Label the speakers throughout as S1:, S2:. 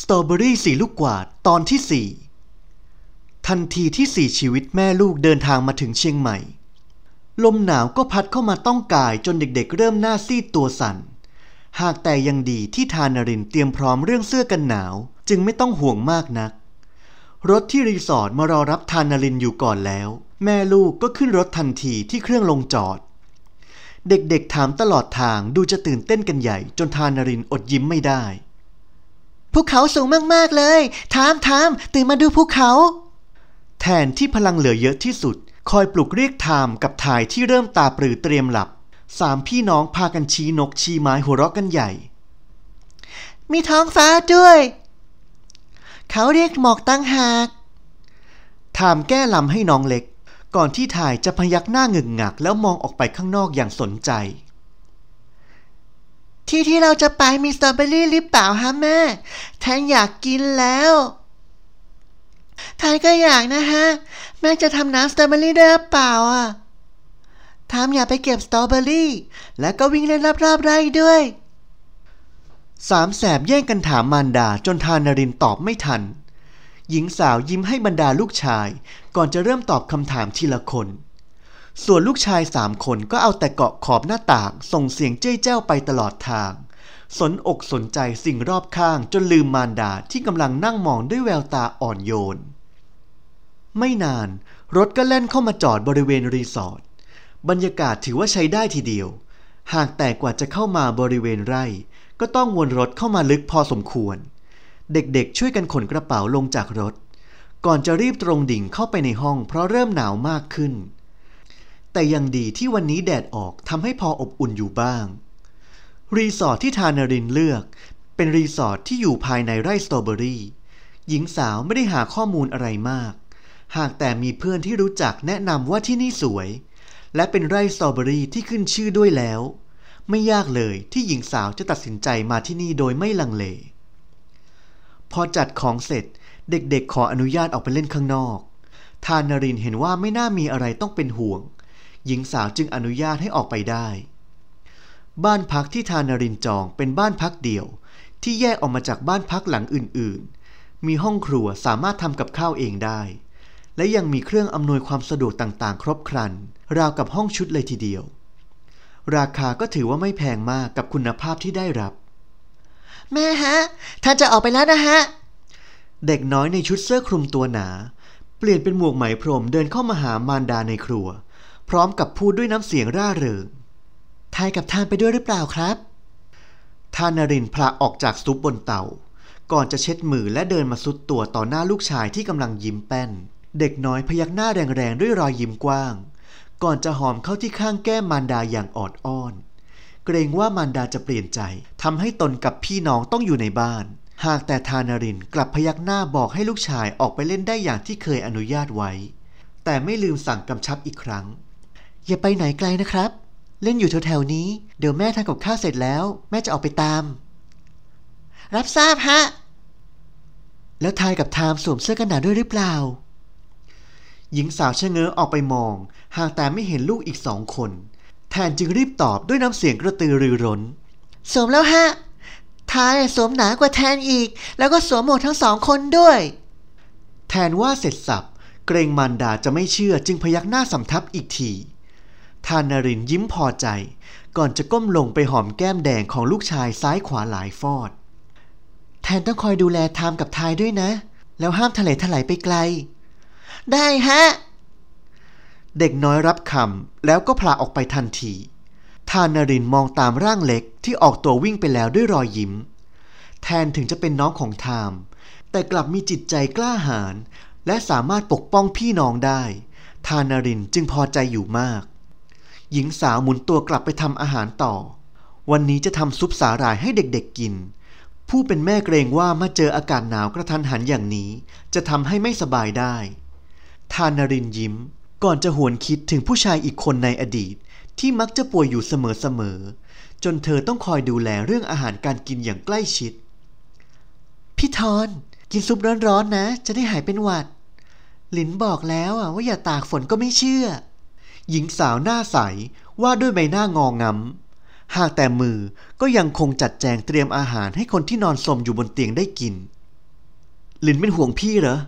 S1: สตรอเบอรี่สีลูกกวาดตอนที่สี่ทันทีที่สี่ชีวิตแม่ลูกเดินทางมาถึงเชียงใหม่ ลมหนาวก็พัดเข้ามาต้องกายจนเด็กๆ เริ่มหน้าซีดตัวสั่น หากแต่ยังดีที่ทานรินเตรียมพร้อมเรื่องเสื้อกันหนาว จึงไม่ต้องห่วงมากนัก รถที่รีสอร์ทมารอรับทานรินอยู่ก่อนแล้ว แม่ลูกก็ขึ้นรถทันทีที่เครื่องลงจอด เด็กๆถามตลอดทางดูจะตื่นเต้นกันใหญ่จนทานรินอดยิ้มไม่ได้
S2: ภูเขาสูงมากๆเลยถามถามตื่นมาดูภูเขา
S1: แทนที่พลังเหลือเยอะที่สุด คอยปลุกเรียกไทม์กับถ่ายที่เริ่มตาปรือเตรียมหลับ สามพี่น้องพากันชี้นกชี้ไม้หัวเราะกันใหญ่
S2: มีท้องฟ้าด้วย เขาเรียกหมอกต่างหาก
S1: ไทม์แก้ลำให้น้องเล็ก ก่อนที่ถ่ายจะพยักหน้าหงึกงักแล้วมองออกไปข้างนอกอย่างสนใจ
S2: ที่ที่เราจะไปมีสตรอเบอรี่หรือเปล่าฮะแม่แทนอยากกินแล้วทายก็อยากนะฮะ แม่จะทำน้ำสตรอเบอรี่ได้หรือเปล่าอะทามอยากไปเก็บสตรอเบอรี่ แล้วก็วิ่งเล่นรอบๆไร่ด้วย
S1: สามแสบแย่งกันถามมารดาจนทานนรินตอบไม่ทัน หญิงสาวยิ้มให้บรรดาลูกชาย ก่อนจะเริ่มตอบคำถามทีละคน ส่วนลูกชายสามคนก็เอาแต่เกาะขอบหน้าต่างส่งเสียงเจ้ยเจ้าไปตลอดทาง สนอกสนใจสิ่งรอบข้างจนลืมมารดาที่กำลังนั่งมองด้วยแววตาอ่อนโยน ไม่นานรถก็แล่นเข้ามาจอดบริเวณรีสอร์ทบรรยากาศถือว่าใช้ได้ทีเดียว หากแต่กว่าจะเข้ามาบริเวณไร่ ก็ต้องวนรถเข้ามาลึกพอสมควร เด็กๆช่วยกันขนกระเป๋าลงจากรถ ก่อนจะรีบตรงดิ่งเข้าไปในห้องเพราะเริ่มหนาวมากขึ้น แต่ยังดีที่วันนี้แดดออกทำให้พออบอุ่นอยู่บ้าง รีสอร์ทที่ทานรินเลือก เป็นรีสอร์ทที่อยู่ภายในไร่สตรอเบอรี่ หญิงสาวไม่ได้หาข้อมูลอะไรมาก หากแต่มีเพื่อนที่รู้จักแนะนำว่าที่นี่สวย และเป็นไร่สตรอเบอรี่ที่ขึ้นชื่อด้วยแล้ว ไม่ยากเลยที่หญิงสาวจะตัดสินใจมาที่นี่โดยไม่ลังเล พอจัดของเสร็จเด็กๆ ขออนุญาตออกไปเล่นข้างนอก ทานนรินเห็นว่าไม่น่ามีอะไรต้องเป็นห่วง หญิงสาวจึงอนุญาตให้ออกไปได้ บ้านพักที่ทานนรินจองเป็นบ้านพักเดี่ยว ที่แยกออกมาจากบ้านพักหลังอื่น ๆ มีห้องครัวสามารถทำกับข้าวเองได้ และยังมีเครื่องอำนวยความสะดวกต่าง ๆ ครบครัน ราวกับห้องชุดเลยทีเดียว ราคาก็ถือว่าไม่แพงมากกับคุณภาพที่ได้รับ
S2: แม่ฮะท่านจะออกไปแล้วนะฮะ
S1: เด็กน้อยในชุดเสื้อคลุมตัวหนา เปลี่ยนเป็นหมวกไหมพรมเดินเข้ามาหามารดาในครัว พร้อมกับพูดด้วยน้ำเสียงร่าเริง
S2: ทายกับทานไปด้วยหรือเปล่าครับ
S1: ทานนรินพละออกจากซุปบนเตา ก่อนจะเช็ดมือและเดินมาซุดตัวต่อหน้าลูกชายที่กำลังยิ้มแป้น เด็กน้อยพยักหน้าแรงๆด้วยรอยยิ้มกว้าง ก่อนจะหอมเข้าที่ข้างแก้มมารดาอย่างออดอ้อน เกรงว่ามารดาจะเปลี่ยนใจทำให้ตนกับพี่น้องต้องอยู่ในบ้าน หากแต่ทานารินกลับพยักหน้าบอกให้ลูกชายออกไปเล่นได้อย่างที่เคยอนุญาตไว้ แต่ไม่ลืมสั่งกำชับอีกครั้ง
S2: อย่าไปไหนไกลนะครับ เล่นอยู่แถวๆนี้ เดี๋ยวแม่ทำกับข้าวเสร็จแล้ว แม่จะออกไปตาม รับทราบฮะ แล้วทายกับไทามสวมเสื้อกันหนาวด้วยหรือเปล่า
S1: หญิงสาวชะเง้อออกไปมอง หากแต่ไม่เห็นลูกอีกสองคน แทนจึงรีบตอบด้วยน้ำเสียงกระตือรือร้น
S2: สวมแล้วฮะทายสวมหนากว่าแทนอีก แล้วก็สวมหมวกทั้งสองคนด้วย
S1: แทนว่าเสร็จสับเกรงมารดาจะไม่เชื่อจึงพยักหน้าสำทับอีกที ทานนรินยิ้มพอใจ ก่อนจะก้มลงไปหอมแก้มแดงของลูกชายซ้ายขวาหลายฟอด
S2: แทนต้องคอยดูแลทามกับทายด้วยนะ แล้วห้ามทะเลถลายไปไกล ได้ฮะ
S1: เด็กน้อยรับคำแล้วก็พลาออกไปทันทีทานนรินมองตามร่างเล็กที่ออกตัววิ่งไปแล้วด้วยรอยยิ้ม แทนถึงจะเป็นน้องของทาม แต่กลับมีจิตใจกล้าหาญและสามารถปกป้องพี่น้องได้ ทานนรินจึงพอใจอยู่มาก หญิงสาวหมุนตัวกลับไปทำอาหารต่อ วันนี้จะทำซุปสาหร่ายให้เด็กๆกิน ผู้เป็นแม่เกรงว่ามาเจออากาศหนาวกระทันหันอย่างนี้ จะทำให้ไม่สบายได้ ทานนรินยิ้ม ก่อนจะหวนคิดถึงผู้ชายอีกคนในอดีต ที่มักจะป่วยอยู่เสมอๆจนเธอต้องคอยดูแลเรื่องอาหารการกินอย่างใกล้ชิด
S2: พี่ทอนกินซุปร้อนๆนะจะได้หายเป็นหวัด หลินบอกแล้วอะว่าอย่าตากฝนก็ไม่เชื่อ
S1: หญิงสาวหน้าใสว่าด้วยใบหน้างองงำหากแต่มือก็ยังคงจัดแจงเตรียมอาหารให้คนที่นอนสมอยู่บนเตียงได้กิน ลินเป็นห่วงพี่เหรอ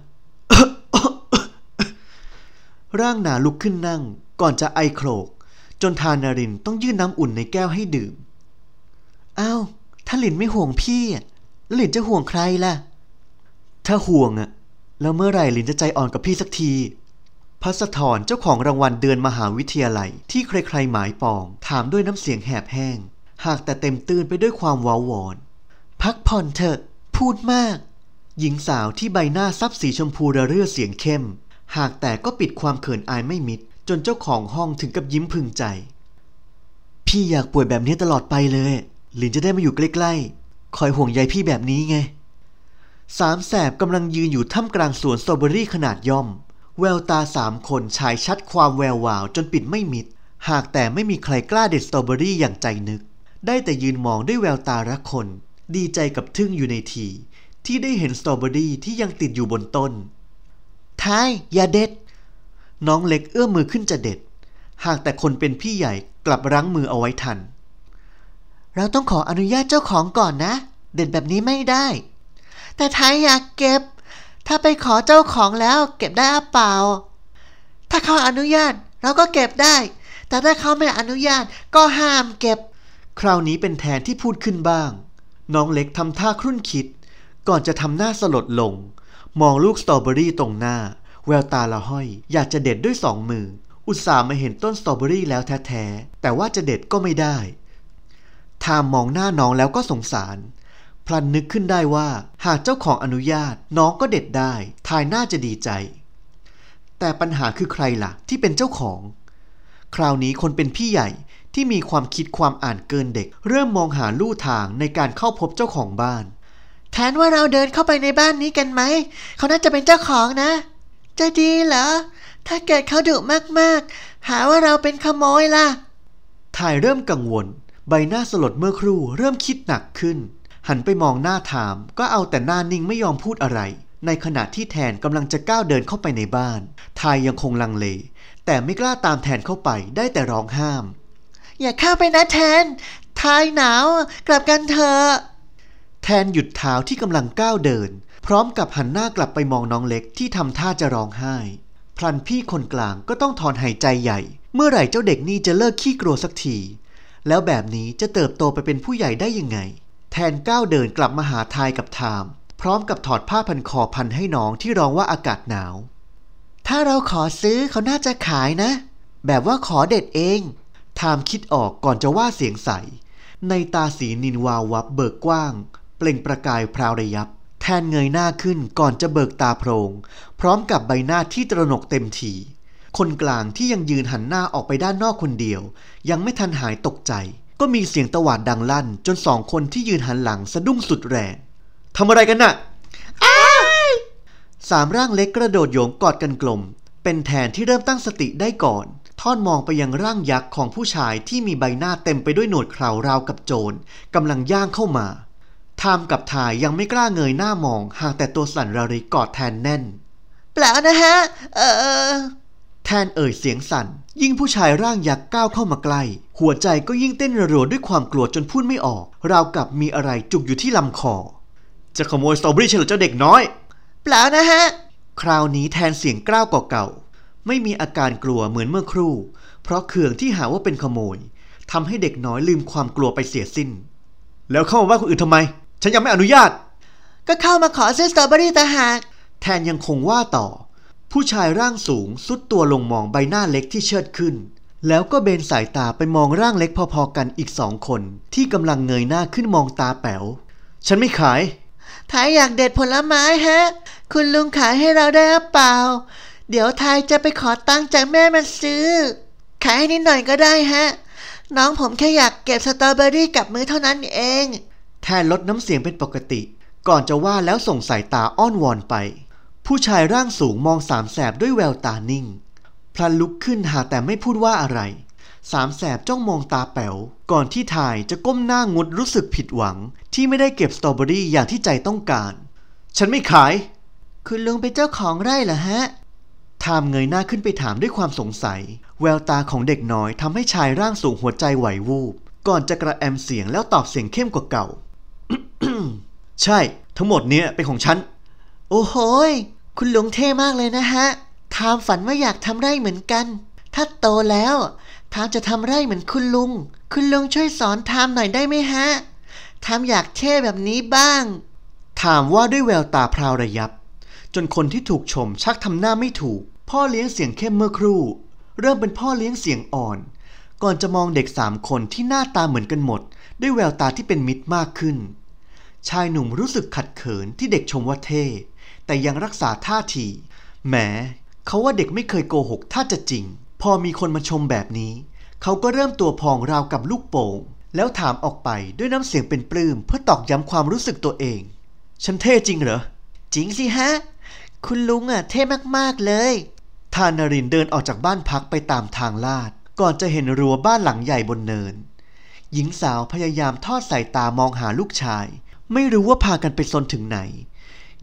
S1: ร่างหนาลุกขึ้นนั่ง ก่อนจะไอโครก จนทานารินต้องยื่นน้ำอุ่นในแก้วให้ดื่ม
S2: อ้าว ถ้าหลินไม่ห่วงพี่แล้วหลินจะห่วงใครล่ะ
S1: ถ้าห่วงอะแล้วเมื่อไหร่ลินจะใจอ่อนกับพี่สักที พัสธรเจ้าของรางวัลเดือนมหาวิทยาลัย ที่ใครๆหมายปอง ถามด้วยน้ำเสียงแหบแห้ง หากแต่เต็มตื่นไปด้วยความว้าวอน
S2: พักผ่อนเถอะ พูดมาก
S1: หญิงสาวที่ใบหน้าซับสีชมพูระเรื่อเสียงเข้ม หากแต่ก็ปิดความเขินอายไม่มิด จนเจ้าของห้องถึงกับยิ้มพึงใจ พี่อยากป่วยแบบนี้ตลอดไปเลย หลินจะได้มาอยู่ใกล้ๆ คอยห่วงใยพี่แบบนี้ไงสามแสบกำลังยืนอยู่ท่ามกลางสวนสตรอเบอรี่ขนาดย่อม แววตาสามคนฉายชัดความแวววาวจนปิดไม่มิด หากแต่ไม่มีใครกล้าเด็ดสตรอเบอรี่อย่างใจนึก ได้แต่ยืนมองด้วยแววตารักคน ดีใจกับทึ่งอยู่ในที ที่ได้เห็นสตรอเบอรี่ที่ยังติดอยู่บนต้น
S2: ท้ายอย่าเด็ด
S1: น้องเล็กเอื้อมมือขึ้นจะเด็ด หากแต่คนเป็นพี่ใหญ่กลับรั้งมือเอาไว้ทัน
S2: เราต้องขออนุญาตเจ้าของก่อนนะ เด็ดแบบนี้ไม่ได้ แต่ท้ายอยากเก็บ ถ้าไปขอเจ้าของแล้วเก็บได้หรือเปล่า ถ้าเขาอนุญาตเราก็เก็บได้ แต่ถ้าเขาไม่อนุญาตก็ห้ามเก็บ
S1: คราวนี้เป็นแทนที่พูดขึ้นบ้าง น้องเล็กทำท่าครุ่นคิด ก่อนจะทำหน้าสลดลง มองลูกสตรอเบอรี่ตรงหน้า แววตาละห้อย อยากจะเด็ดด้วยสองมือ อุตส่าห์มาเห็นต้นสตรอเบอรี่แล้วแท้ๆแต่ว่าจะเด็ดก็ไม่ได้ทามมองหน้าน้องแล้วก็สงสาร พลันนึกขึ้นได้ว่า หากเจ้าของอนุญาตน้องก็เด็ดได้ ทายน่าจะดีใจ แต่ปัญหาคือใครล่ะ ที่เป็นเจ้าของ คราวนี้คนเป็นพี่ใหญ่ที่มีความคิดความอ่านเกินเด็ก เริ่มมองหาลู่ทางในการเข้าพบเจ้าของบ้าน
S2: แทนว่าเราเดินเข้าไปในบ้านนี้กันไหม เขาน่าจะเป็นเจ้าของนะ จะดีเหรอ ถ้าเกิดเขาดุมากๆ หาว่าเราเป็นขโมยล่ะ
S1: ทายเริ่มกังวล ใบหน้าสลดเมื่อครู่เริ่มคิดหนักขึ้น หันไปมองหน้าถาม ก็เอาแต่หน้านิ่งไม่ยอมพูดอะไร ในขณะที่แทนกำลังจะก้าวเดินเข้าไปในบ้าน ทายยังคงลังเล แต่ไม่กล้าตามแทนเข้าไปได้แต่ร้องห้าม
S2: อย่าเข้าไปนะแทน ทายหนาว กลับกันเถอะ
S1: แทนหยุดเท้าที่กำลังก้าวเดิน พร้อมกับหันหน้ากลับไปมองน้องเล็กที่ทำท่าจะร้องไห้ พลันพี่คนกลางก็ต้องถอนหายใจใหญ่ เมื่อไหร่เจ้าเด็กนี่จะเลิกขี้กลัวสักที แล้วแบบนี้จะเติบโตไปเป็นผู้ใหญ่ได้ยังไง แทนก้าวเดินกลับมาหาทายกับทามพร้อมกับถอดผ้าพันคอพันให้น้องที่ร้องว่าอากาศหนาว
S2: ถ้าเราขอซื้อเขาน่าจะขายนะ แบบว่าขอเด็ดเอง
S1: ทามคิดออกก่อนจะว่าเสียงใส ในตาสีนินวาววับเบิกกว้าง เปล่งประกายพราวระยับ แทนเงยหน้าขึ้นก่อนจะเบิกตาโพรง พร้อมกับใบหน้าที่ตระหนกเต็มทีคนกลางที่ยังยืนหันหน้าออกไปด้านนอกคนเดียว ยังไม่ทันหายตกใจ ก็มีเสียงตะหวาดดังลั่น จนสองคนที่ยืนหันหลังสะดุ้งสุดแรงทำอะไรกันน่ะสามร่างเล็กกระโดดโยงกอดกันกลม เป็นแทนที่เริ่มตั้งสติได้ก่อน ทอดมองไปยังร่างยักษ์ของผู้ชายที่มีใบหน้าเต็มไปด้วยหนวดเคราราวกับโจรกำลังย่างเข้ามาทามกับทายยังไม่กล้าเงยหน้ามองหากแต่ตัวสั่นระริกกอดแทนแน่น
S2: เปล่านะฮะ เออ
S1: แทนเอ่ยเสียงสั่น ยิ่งผู้ชายร่างยักษ์ก้าวเข้ามาใกล้ หัวใจก็ยิ่งเต้นรัวๆด้วยความกลัวจนพูดไม่ออก ราวกับมีอะไรจุกอยู่ที่ลำคอ จะขโมยสตรอเบอรี่เฉลยเจ้าเด็กน้อย
S2: เปล่านะฮะ
S1: คราวนี้แทนเสียงกล้าวเก่าๆ ไม่มีอาการกลัวเหมือนเมื่อครู่ เพราะเคืองที่หาว่าเป็นขโมยทำให้เด็กน้อยลืมความกลัวไปเสียสิ้น แล้วเข้ามาว่าคนอื่นทำไม ฉันยังไม่อนุญาต
S2: ก็เข้ามาขอซื้อสตรอเบอรี่ต่างหาก
S1: แทนยังคงว่าต่อ ผู้ชายร่างสูงสุดตัวลงมองใบหน้าเล็กที่เชิดขึ้น แล้วก็เบนสายตาไปมองร่างเล็กพอๆกันอีกสองคน ที่กำลังเงยหน้าขึ้นมองตาแป๋ว ฉันไม่ขาย
S2: ทายอยากเด็ดผลไม้ฮะ คุณลุงขายให้เราได้หรือเปล่า เดี๋ยวทายจะไปขอตังค์จากแม่มาซื้อ ขายให้นิดหน่อยก็ได้ฮะ น้องผมแค่อยากเก็บสตรอเบอรี่กับมือเท่านั้นเอง
S1: แทนลดน้ำเสียงเป็นปกติ ก่อนจะว่าแล้วส่งสายตาอ้อนวอนไป ผู้ชายร่างสูงมองสามแสบด้วยแววตานิ่ง พลันลุกขึ้นหาแต่ไม่พูดว่าอะไร สามแสบจ้องมองตาแป๋ว ก่อนที่ทายจะก้มหน้างุดรู้สึกผิดหวัง ที่ไม่ได้เก็บสตรอเบอรี่อย่างที่ใจต้องการ ฉันไม่ขาย
S2: คุณลุงเป็นเจ้าของไร่เหรอฮะ
S1: ทามเงยหน้าขึ้นไปถามด้วยความสงสัย แววตาของเด็กน้อยทำให้ชายร่างสูงหัวใจไหววูบ ก่อนจะกระแอมเสียงแล้วตอบเสียงเข้มกว่าเก่า ใช่ ทั้งหมดเนี้ยเป็นของฉัน
S2: โอ้โหยคุณลุงเท่มากเลยนะฮะทามฝันว่าอยากทำไร่เหมือนกัน ถ้าโตแล้วทามจะทำไร่เหมือนคุณลุง คุณลุงช่วยสอนทามหน่อยได้ไหมฮะทามอยากเท่แบบนี้บ้าง
S1: ถามว่าด้วยแววตาพราวระยับ จนคนที่ถูกชมชักทำหน้าไม่ถูก พ่อเลี้ยงเสียงเข้มเมื่อครู่ เริ่มเป็นพ่อเลี้ยงเสียงอ่อน ก่อนจะมองเด็กสามคนที่หน้าตาเหมือนกันหมด ด้วยแววตาที่เป็นมิตรมากขึ้น ชายหนุ่มรู้สึกขัดเขินที่เด็กชมว่าเท่ แต่ยังรักษาท่าทีแหมเขาว่าเด็กไม่เคยโกหกถ้าจะจริง พอมีคนมาชมแบบนี้ เขาก็เริ่มตัวพองราวกับลูกโป่งแล้วถามออกไปด้วยน้ำเสียงเป็นปลื้มเพื่อตอกย้ำความรู้สึกตัวเอง ฉันเท่จริงเหรอ
S2: จริงสิฮะ คุณลุงอะเท่มากๆเลย
S1: ทานารินเดินออกจากบ้านพักไปตามทางลาด ก่อนจะเห็นรั้วบ้านหลังใหญ่บนเนิน หญิงสาวพยายามทอดสายตามองหาลูกชาย ไม่รู้ว่าพากันไปซนถึงไหน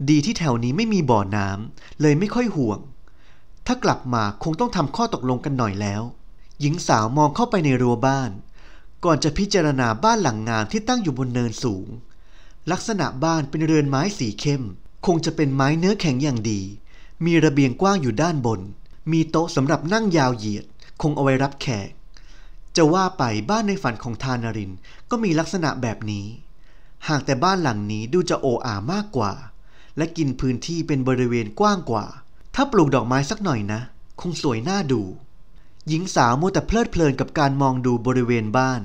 S1: ดีที่แถวนี้ไม่มีบ่อน้ำเลยไม่ค่อยห่วง ถ้ากลับมาคงต้องทำข้อตกลงกันหน่อยแล้ว หญิงสาวมองเข้าไปในรั้วบ้าน ก่อนจะพิจารณาบ้านหลังงามที่ตั้งอยู่บนเนินสูง ลักษณะบ้านเป็นเรือนไม้สีเข้ม คงจะเป็นไม้เนื้อแข็งอย่างดี มีระเบียงกว้างอยู่ด้านบน มีโต๊ะสำหรับนั่งยาวเหยียด คงเอาไว้รับแขก จะว่าไปบ้านในฝันของทานารินก็มีลักษณะแบบนี้ หากแต่บ้านหลังนี้ดูจะโออามากกว่า และกินพื้นที่เป็นบริเวณกว้างกว่า ถ้าปลูกดอกไม้สักหน่อยนะ คงสวยน่าดู หญิงสาวมัวแต่เพลิดเพลินกับการมองดูบริเวณบ้าน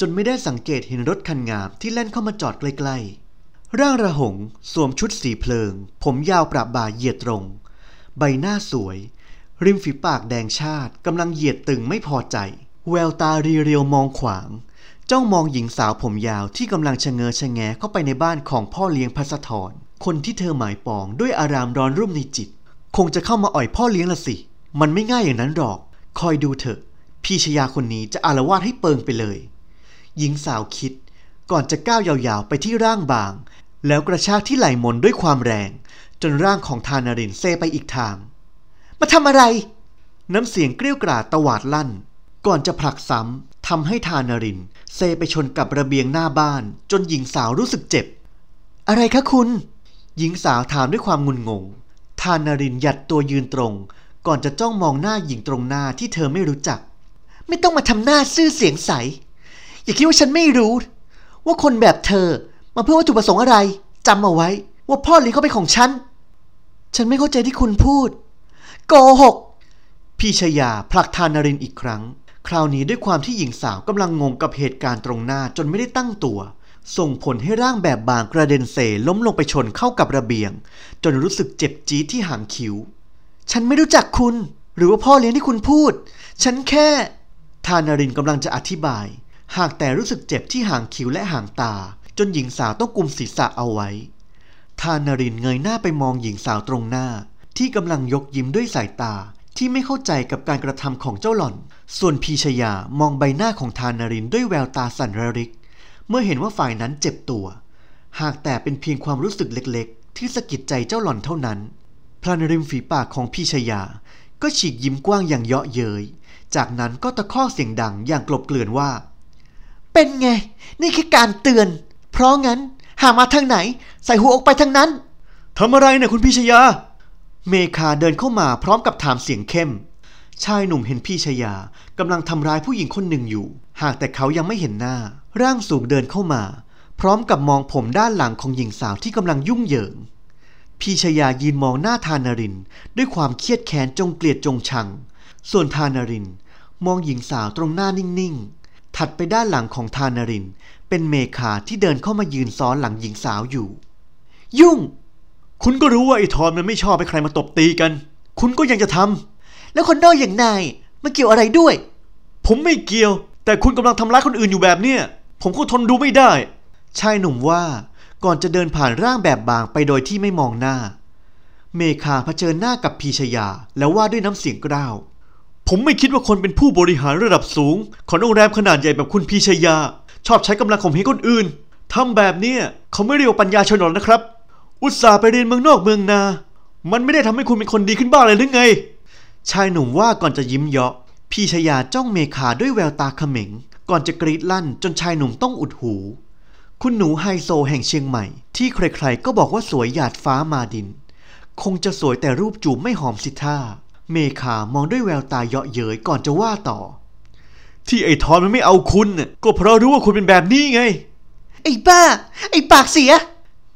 S1: จนไม่ได้สังเกตเห็นรถคันงามที่แล่นเข้ามาจอดใกล้ๆ ร่างระหง สวมชุดสีเพลิง ผมยาวประบ่าเหยียดตรง ใบหน้าสวย ริมฝีปากแดงชาติกำลังเหยียดตึงไม่พอใจ แววตารีเรียวมองขวางจ้องมองหญิงสาวผมยาวที่กำลังชะเง้อชะแงเข้าไปในบ้านของพ่อเลี้ยงพัสธร คนที่เธอหมายปองด้วยอารามร้อนรุ่มในจิต คงจะเข้ามาอ่อยพ่อเลี้ยงละสิ มันไม่ง่ายอย่างนั้นหรอก คอยดูเถอะ พี่ชยาคนนี้จะอารวาสให้เปิงไปเลย หญิงสาวคิด ก่อนจะก้าวยาวๆไปที่ร่างบาง แล้วกระชากที่ไหล่มนด้วยความแรง จนร่างของทานารินเซไปอีกทาง
S2: มาทำอะไร
S1: น้ำเสียงเกรี้ยวกราตวาดลั่น ก่อนจะผลักซ้ำทำให้ทานารินเซไปชนกับระเบียงหน้าบ้าน จนหญิงสาวรู้สึกเจ็บ
S2: อะไรคะคุณ
S1: หญิงสาวถามด้วยความงุนงง ทานารินหยัดตัวยืนตรง ก่อนจะจ้องมองหน้าหญิงตรงหน้าที่เธอไม่รู้จัก
S2: ไม่ต้องมาทำหน้าซื่อเสียงใส อย่าคิดว่าฉันไม่รู้ ว่าคนแบบเธอมาเพื่อวัตถุประสงค์อะไรจำเอาไว้ ว่าพ่อเลี้ยงเขาเป็นของฉัน ฉันไม่เข้าใจที่คุณพูด โกหก
S1: พี่ชยาผลักทานารินอีกครั้ง คราวนี้ด้วยความที่หญิงสาวกำลังงงกับเหตุการณ์ตรงหน้าจนไม่ได้ตั้งตัว ส่งผลให้ร่างแบบบางกระเด็นเซล้มลงไปชนเข้ากับระเบียง จนรู้สึกเจ็บจี๊ดที่หางคิ้ว
S2: ฉันไม่รู้จักคุณ หรือว่าพ่อเลี้ยงที่คุณพูด ฉันแค่
S1: ทานารินกำลังจะอธิบาย หากแต่รู้สึกเจ็บที่หางคิ้วและหางตา จนหญิงสาวต้องกุมศีรษะเอาไว้ ทานารินเงยหน้าไปมองหญิงสาวตรงหน้า ที่กำลังยกยิ้มด้วยสายตาที่ไม่เข้าใจกับการกระทำของเจ้าหล่อน ส่วนพีชยามองใบหน้าของทานารินด้วยแววตาสั่นระริก เมื่อเห็นว่าฝ่ายนั้นเจ็บตัว หากแต่เป็นเพียงความรู้สึกเล็กๆ ที่สะกิดใจเจ้าหล่อนเท่านั้น พลันริมฝีปากของพีชยา ก็ฉีกยิ้มกว้างอย่างเยาะเย้ย จากนั้นก็ตะคอกเสียงดังอย่างกลบเกลื่อนว่า
S2: เป็นไง นี่คือการเตือน เพราะงั้นหากมาทางไหน ใส่หัวออกไปทางนั้น
S1: ทำอะไรเนี่ยคุณพีชยา เมคาเดินเข้ามาพร้อมกับถามเสียงเข้ม ชายหนุ่มเห็นพี่ชยากำลังทำร้ายผู้หญิงคนหนึ่งอยู่ หากแต่เขายังไม่เห็นหน้า ร่างสูงเดินเข้ามา พร้อมกับมองผมด้านหลังของหญิงสาวที่กำลังยุ่งเหยิง พี่ชยายืนมองหน้าทานาริน ด้วยความเครียดแค้นจงเกลียดจงชัง ส่วนทานาริน มองหญิงสาวตรงหน้านิ่งๆ ถัดไปด้านหลังของทานาริน เป็นเมคาที่เดินเข้ามายืนซ้อนหลังหญิงสาวอยู่
S2: ยุ่ง
S1: คุณก็รู้ว่าไอ้ทอนมันไม่ชอบให้ใครมาตบตีกัน คุณก็ยังจะทำ
S2: แล้วคนด้อยอย่างนายมาเกี่ยวอะไรด้วย
S1: ผมไม่เกี่ยว แต่คุณกำลังทำร้ายคนอื่นอยู่แบบเนี้ย ผมก็ทนดูไม่ได้ ชายหนุ่มว่าก่อนจะเดินผ่านร่างแบบบางไปโดยที่ไม่มองหน้า เมคาเผชิญหน้ากับพีชยา แล้วว่าด้วยน้ำเสียงกร้าว ผมไม่คิดว่าคนเป็นผู้บริหารระดับสูง ของโรงแรมขนาดใหญ่แบบคุณพีชยา ชอบใช้กำลังข่มเหงคนอื่นทำแบบเนี้ยเขาไม่เรียกว่าปัญญาชนหรอกนะครับ อุตส่าห์ไปเรียนเมืองนอกเมืองนา มันไม่ได้ทำให้คุณเป็นคนดีขึ้นบ้างเลยหรือไง ชายหนุ่มว่าก่อนจะยิ้มเยาะ พีชยาจ้องเมคาด้วยแววตาเขม็ง ก่อนจะกรีดลั่นจนชายหนุ่มต้องอุดหู คุณหนูไฮโซแห่งเชียงใหม่ ที่ใครๆก็บอกว่าสวยหยาดฟ้ามาดิน คงจะสวยแต่รูปจูบไม่หอมสิท่า เมคามองด้วยแววตาเยาะเย้ยก่อนจะว่าต่อ ที่ไอ้ทอนมันไม่เอาคุณน่ะก็เพราะรู้ว่าคุณเป็นแบบนี้ไง
S2: ไอ้บ้า ไอ้ปากเสีย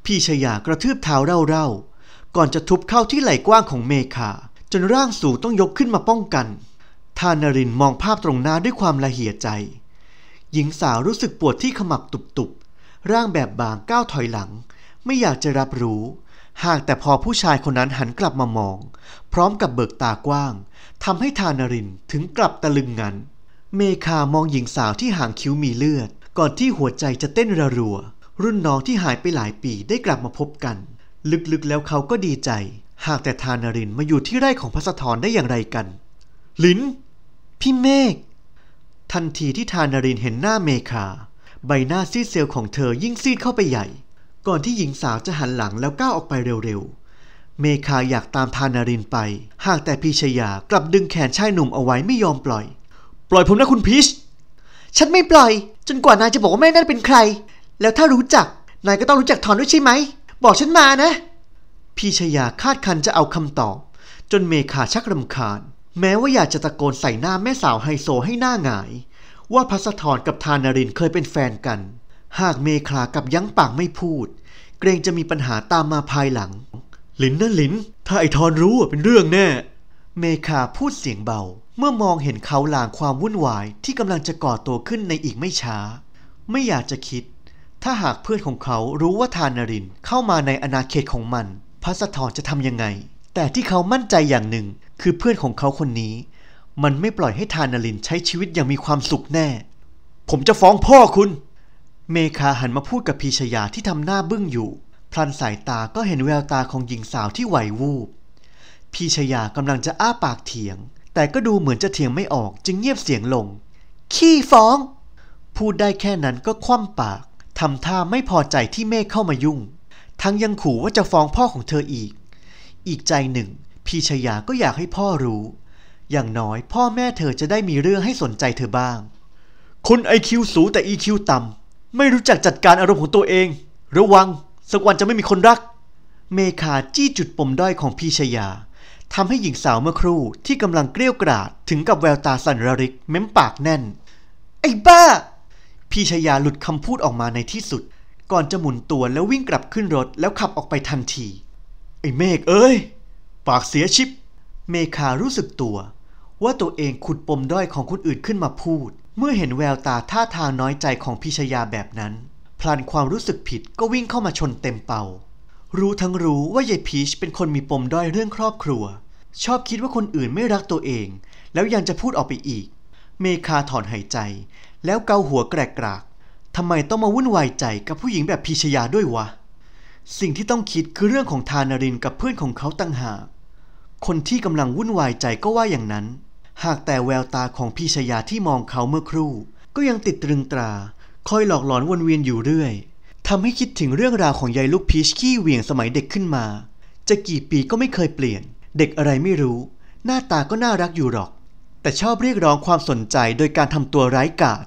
S1: พี่ชายากระทืบเท้าเร่าๆก่อนจะทุบเข้าที่ไหล่กว้างของเมคาจนร่างสูงต้องยกขึ้นมาป้องกัน ทานรินมองภาพตรงหน้าด้วยความละเหี่ยใจ หญิงสาวรู้สึกปวดที่ขมับตุบๆ ร่างแบบบางก้าวถอยหลัง ไม่อยากจะรับรู้ หากแต่พอผู้ชายคนนั้นหันกลับมามอง พร้อมกับเบิกตากว้างทำให้ทานรินถึงกลับตะลึงงัน เมคามองหญิงสาวที่หางคิ้วมีเลือด ก่อนที่หัวใจจะเต้นระรัว รุ่นน้องที่หายไปหลายปีได้กลับมาพบกัน ลึกๆแล้วเขาก็ดีใจ หากแต่ทานรินมาอยู่ที่ไร่ของพัสธรได้อย่างไรกัน ลินพี่เมฆ ทันทีที่ทานารินเห็นหน้าเมคา ใบหน้าซีดเซลของเธอยิ่งซีดเข้าไปใหญ่ ก่อนที่หญิงสาวจะหันหลังแล้วก้าวออกไปเร็วๆ เมคาอยากตามทานารินไป หากแต่พีชยากลับดึงแขนชายหนุ่มเอาไว้ไม่ยอมปล่อย ปล่อยผมนะคุณพีช
S2: ฉันไม่ปล่อย จนกว่านายจะบอกว่าแม่นั่นเป็นใคร แล้วถ้ารู้จักนายก็ต้องรู้จักทอนด้วยใช่ไหม บอกฉันมานะ
S1: พีชยาคาดคันจะเอาคำตอบ จนเมคาชักรำคาญ แม้ว่าอยากจะตะโกนใส่หน้าแม่สาวไฮโซให้หน้าหงาย ว่าพัสธรกับทานารินเคยเป็นแฟนกัน หากเมคากับยั้งปากไม่พูด เกรงจะมีปัญหาตามมาภายหลังลินนะลิน ถ้าไอทอนรู้เป็นเรื่องแน่ เมคาพูดเสียงเบา เมื่อมองเห็นเขาลางความวุ่นวายที่กำลังจะก่อตัวขึ้นในอีกไม่ช้า ไม่อยากจะคิด ถ้าหากเพื่อนของเขารู้ว่าทานารินเข้ามาในอาณาเขตของมัน พัสธรจะทำยังไง แต่ที่เขามั่นใจอย่างหนึ่งคือเพื่อนของเขาคนนี้ มันไม่ปล่อยให้ทานารินใช้ชีวิตอย่างมีความสุขแน่ ผมจะฟ้องพ่อคุณ เมคาหันมาพูดกับพีชยาที่ทำหน้าบึ้งอยู่ พลันสายตาก็เห็นแววตาของหญิงสาวที่ไหววูบ พีชยากำลังจะอ้าปากเถียง แต่ก็ดูเหมือนจะเถียงไม่ออกจึงเงียบเสียงลง
S2: ขี้ฟ้อง
S1: พูดได้แค่นั้นก็คว่ำปากทำท่าไม่พอใจที่เมฆเข้ามายุ่ง ทั้งยังขู่ว่าจะฟ้องพ่อของเธออีก อีกใจหนึ่ง พีชยาก็อยากให้พ่อรู้ อย่างน้อยพ่อแม่เธอจะได้มีเรื่องให้สนใจเธอบ้าง คนไอคิวสูงแต่อีคิวต่ำไม่รู้จักจัดการอารมณ์ของตัวเอง ระวังสักวันจะไม่มีคนรัก เมคาจี้จุดปมด้อยของพีชยาทำให้หญิงสาวเมื่อครู่ที่กำลังเกลี้ยวกราดถึงกับแววตาสั่นระริกเม้มปากแน่น
S2: ไอ้บ้า
S1: พี่ชายาหลุดคำพูดออกมาในที่สุด ก่อนจะหมุนตัวแล้ววิ่งกลับขึ้นรถแล้วขับออกไปทันทีไอ้เมฆเอ้ย ปากเสียชิบ เมคารู้สึกตัว ว่าตัวเองขุดปมด้อยของคนอื่นขึ้นมาพูด เมื่อเห็นแววตาท่าทางน้อยใจของพิชยาแบบนั้น พลันความรู้สึกผิดก็วิ่งเข้ามาชนเต็มเป่า รู้ทั้งรู้ว่ายายพีชเป็นคนมีปมด้อยเรื่องครอบครัว ชอบคิดว่าคนอื่นไม่รักตัวเอง แล้วยังจะพูดออกไปอีก เมคาถอนหายใจ แล้วเกาหัวแกรกกรากทำไมต้องมาวุ่นวายใจกับผู้หญิงแบบพีชยาด้วยวะ สิ่งที่ต้องคิดคือเรื่องของทานารินกับเพื่อนของเขาตั้งหาก คนที่กำลังวุ่นวายใจก็ว่าอย่างนั้น หากแต่แววตาของพี่ชยาที่มองเขาเมื่อครู่ ก็ยังติดตรึงตรา คอยหลอกหลอนวนเวียนอยู่เรื่อยทำให้คิดถึงเรื่องราวของยายลูกพีชขี้เหวี่ยงสมัยเด็กขึ้นมา จะกี่ปีก็ไม่เคยเปลี่ยน เด็กอะไรไม่รู้ หน้าตาก็น่ารักอยู่หรอก แต่ชอบเรียกร้องความสนใจโดยการทำตัวร้ายกาศ